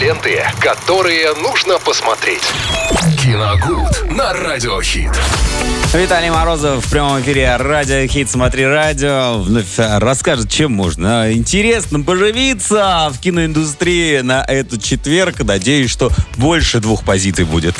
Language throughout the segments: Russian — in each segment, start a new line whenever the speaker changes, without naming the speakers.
Ленты, которые нужно посмотреть. Киногуд на Радиохит.
Виталий Морозов в прямом эфире Радио Хит Смотри Радио вновь расскажет, чем можно интересно поживиться в киноиндустрии на этот четверг. Надеюсь, что больше двух позиций будет.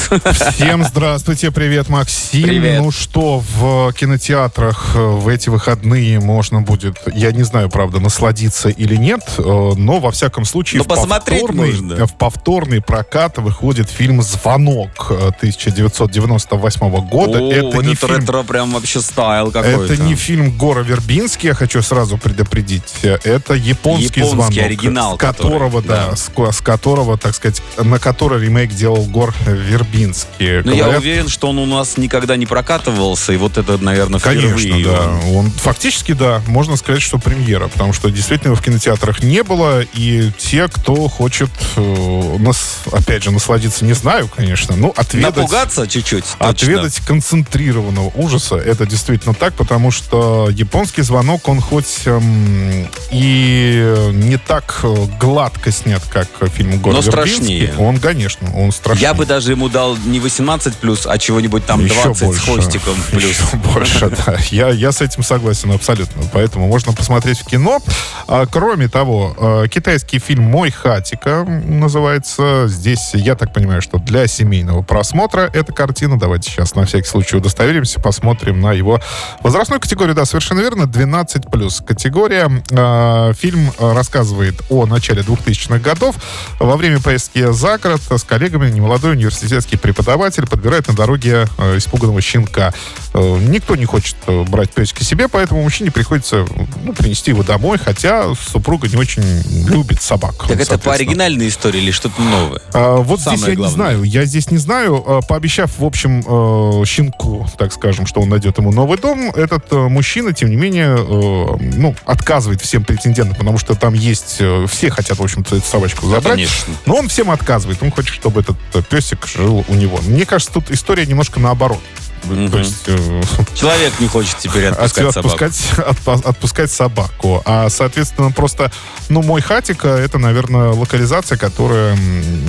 Всем здравствуйте, привет, Максим.
Привет.
Ну что, в кинотеатрах э, в эти выходные можно будет, я не знаю, правда, насладиться или нет, э, но во всяком случае
Но посмотреть
повторный,
можно.
В повторный прокат выходит фильм «Звонок» э, 1998 года.
О,
это
вот
не
это
фильм
ретро прям вообще стайл какой-то.
Это не фильм Гора Вербинский, я хочу сразу предупредить. Это японский,
Японский
звонок.
оригинал,
С которого,
который,
да,
да.
С, с которого, так сказать, на который ремейк делал Гор Вербинский.
Но Ну, я
Говорят,
уверен, что он у нас никогда не прокатывался, и вот это, наверное,
Конечно,
впервые.
да.
он.
Он фактически, да, можно сказать, что премьера, потому что действительно его в кинотеатрах не было, и те, кто хочет, э, нас, опять же, насладиться, не знаю, конечно, ну, отведать...
Напугаться чуть-чуть, точно.
Отведать концентрированного ужаса, это действительно так, потому что японский звонок, он хоть эм, и не так э, гладко снят, как фильм «Гор
Но
Вербинский»,
страшнее.
Он, конечно, он страшнее.
Я бы даже ему дал не 18 плюс, а чего-нибудь там
Еще
20
больше.
с хвостиком плюс.
Еще больше, да. Я, я с этим согласен абсолютно. Поэтому можно посмотреть в кино. А, кроме того, э, китайский фильм «Мой хатика» называется. Здесь, я так понимаю, что для семейного просмотра эта картина. Давайте сейчас на всякий случай удостоверимся, посмотрим на его возрастную категорию. Да, совершенно верно, 12+. Категория. Э, Фильм рассказывает о начале 2000-х годов. Во время поездки за город с коллегами немолодой университетский преподаватель подбирает на дороге э, испуганного щенка. Э, Никто не хочет брать песика себе, поэтому мужчине приходится ну, принести его домой, хотя супруга не очень любит собак.
Так это по оригинальной истории или что-то новое?
А, вот
Самое
здесь я
главное.
не знаю. Я здесь не знаю. А, Пообещав, в общем, э, щенку, так скажем, что он найдет ему новый дом, этот э, мужчина, тем не менее, э, ну, отказывает всем претендентам, потому что там есть... Все хотят, в общем-то, эту собачку забрать.
конечно.
Но он всем отказывает. Он хочет, чтобы этот песик жил у него. Мне кажется, тут история немножко наоборот. То есть... э,
Человек не хочет теперь
от-
отпускать собаку.
отпускать, отпа- отпускать собаку. А, соответственно, просто, ну, мой хатика, это, наверное, локализация, которая,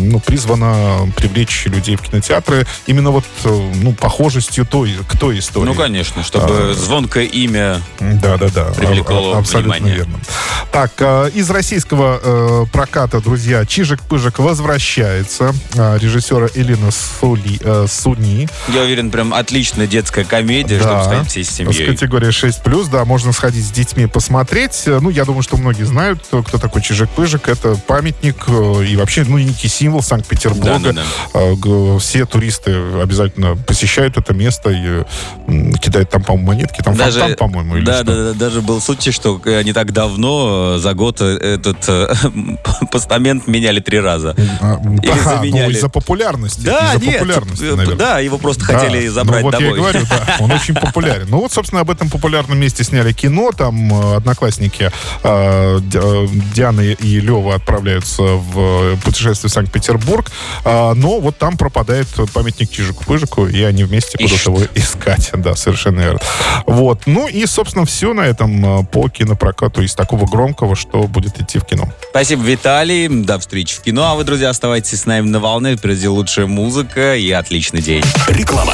ну, призвана привлечь людей в кинотеатры именно вот, э, ну, похожестью той, к той истории.
Ну, конечно, чтобы
А.
звонкое имя
Да, да, да.
Привлекло
А- абсолютно
внимание.
верно. Так, э, из российского э, проката, друзья, Чижик-Пыжик возвращается. Э, режиссера Элина Сули, э, Суни.
Я уверен, прям отличная детская комедия, чтобы сходить всей
С
семьей.
категории 6+, да, можно сходить с детьми посмотреть. Ну, я думаю, что многие знают, кто такой Чижик-Пыжик. Это памятник и вообще, ну, некий символ Санкт-Петербурга.
Да, да,
Э, г- Все туристы обязательно посещают это место и кидают там, по-моему, монетки. Там фонтан, по-моему, или
да,
что?
да, да, даже был случай, что э, не так давно, э, за год, э, этот постамент меняли три раза.
А,
Или
да, ну,
заменяли.
из-за популярности.
Да,
из-за
нет,
популярности, наверное.
да, его просто
Да,
хотели забрать
ну, вот
домой.
я и говорю, да, он очень популярен. Ну вот, собственно, об этом популярном месте сняли кино. Там одноклассники Ди- Диана и Лева отправляются в путешествие в Санкт-Петербург. А, но вот там пропадает памятник Чижику-Пыжику, и они вместе
Ищут.
куда-то его искать. Да, совершенно верно. Вот. Ну и, собственно, все на этом э, по кинопрокату из такого громкого, что будет идти в кино.
Спасибо, Виталий. До встречи в кино. А вы, друзья, оставайтесь с нами на волне. Впереди лучшая музыка и отличный день.
Реклама.